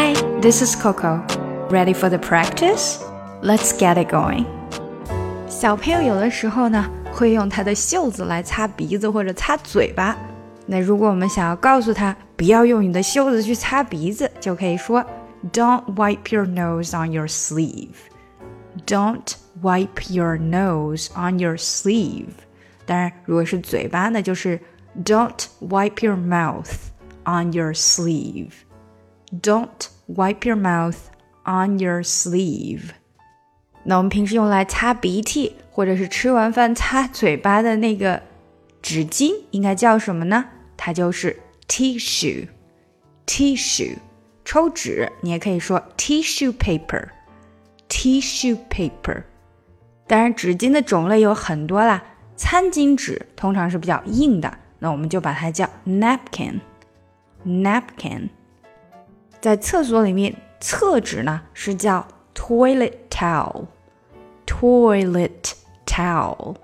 Hi, this is Coco. Ready for the practice? Let's get it going. 小朋友有的时候呢，会用他的袖子来擦鼻子或者擦嘴巴。那如果我们想要告诉他不要用你的袖子去擦鼻子，就可以说 Don't wipe your nose on your sleeve. Don't wipe your nose on your sleeve. 当然，如果是嘴巴呢，就是 Don't wipe your mouth on your sleeve. Don't wipe your mouth on your sleeve. 那我们平时用来擦鼻涕或者是吃完饭擦嘴巴的那个纸巾应该叫什么呢？它就是 tissue。tissue 抽纸，你也可以说 tissue paper。tissue paper。当然，纸巾的种类有很多啦。餐巾纸通常是比较硬的，那我们就把它叫 napkin。napkin。在厕所里面，厕纸呢是叫 toilet towel。toilet towel。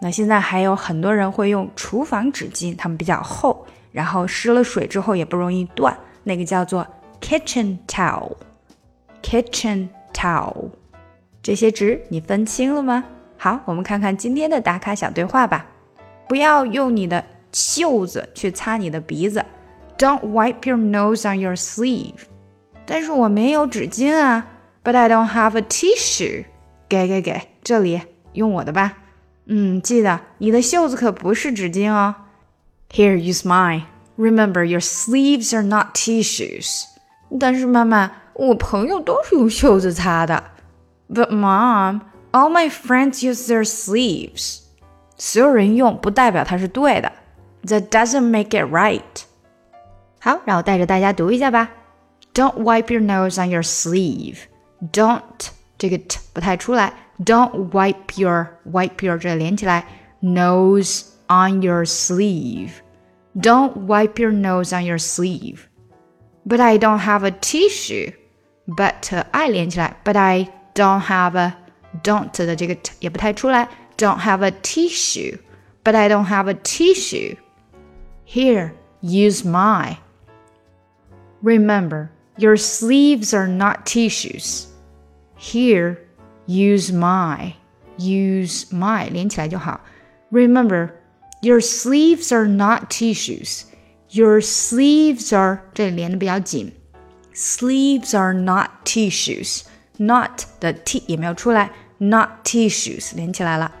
那现在还有很多人会用厨房纸巾，它们比较厚，然后湿了水之后也不容易断，那个叫做 kitchen towel。kitchen towel。这些纸你分清了吗？好，我们看看今天的打卡小对话吧。不要用你的袖子去擦你的鼻子。Don't wipe your nose on your sleeve。但是我没有纸巾啊。But I don't have a tissue。给给给，这里用我的吧。嗯，记得你的袖子可不是纸巾哦。Here, use mine. Remember, your sleeves are not tissues. 但是妈妈，我朋友都是用袖子擦的。But mom, all my friends use their sleeves. 所有人用不代表它是对的。That doesn't make it right. 好，让我带着大家读一下吧。Don't wipe your nose on your sleeve. Don't 这个 t 不太出来。Don't wipe your wipe your 这连起来，nose on your sleeve. Don't wipe your nose on your sleeve. But I don't have a tissue. But I 连起来，But I don't have a don't 的这个 t 也不太出来。Don't have a tissue. But I don't have a tissue. Here, use my. Remember, your sleeves are not tissues. Here, use my. Use my 连起来就好。Remember, your sleeves are not tissues. Your sleeves are 这里连的比较紧。Sleeves are not tissues. Not 的 t 也没有出来。Not tissues 连起来了。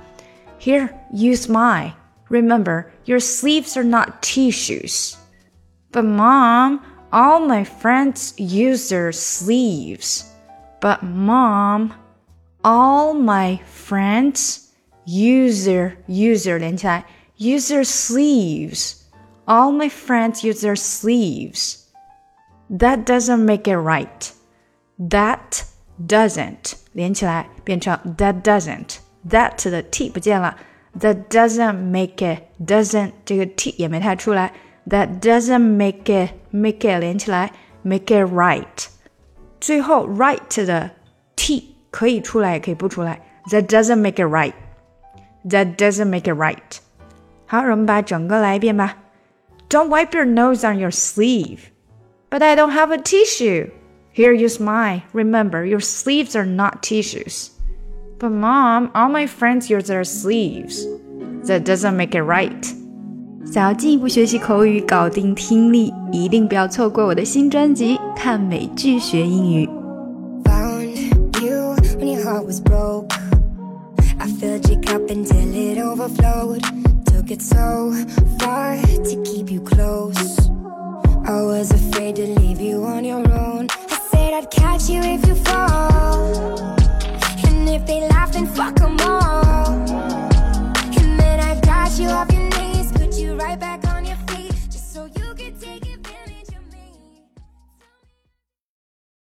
Here, use my. Remember, your sleeves are not tissues. But mom, all my friends use their sleeves. But mom, all my friends use their use their 连起来 use their sleeves. All my friends use their sleeves. That doesn't make it right. That doesn't 连起来变成 that doesn't. That 的 t 不见了。That doesn't make it doesn't 这个 t 也没太出来。That doesn't make it make it 连起来 make it right。最后 right 的 t 可以出来也可以不出来。That doesn't make it right. That doesn't make it right. 好，让我们把整个来一遍吧。Don't wipe your nose on your sleeve. But I don't have a tissue. Here, use mine. Remember, your sleeves are not tissues. But mom, all my friends use their sleeves. That doesn't make it right. 想要进一步学习口语，搞定听力，一定不要错过我的新专辑《看美剧学英语》。I was afraid to leave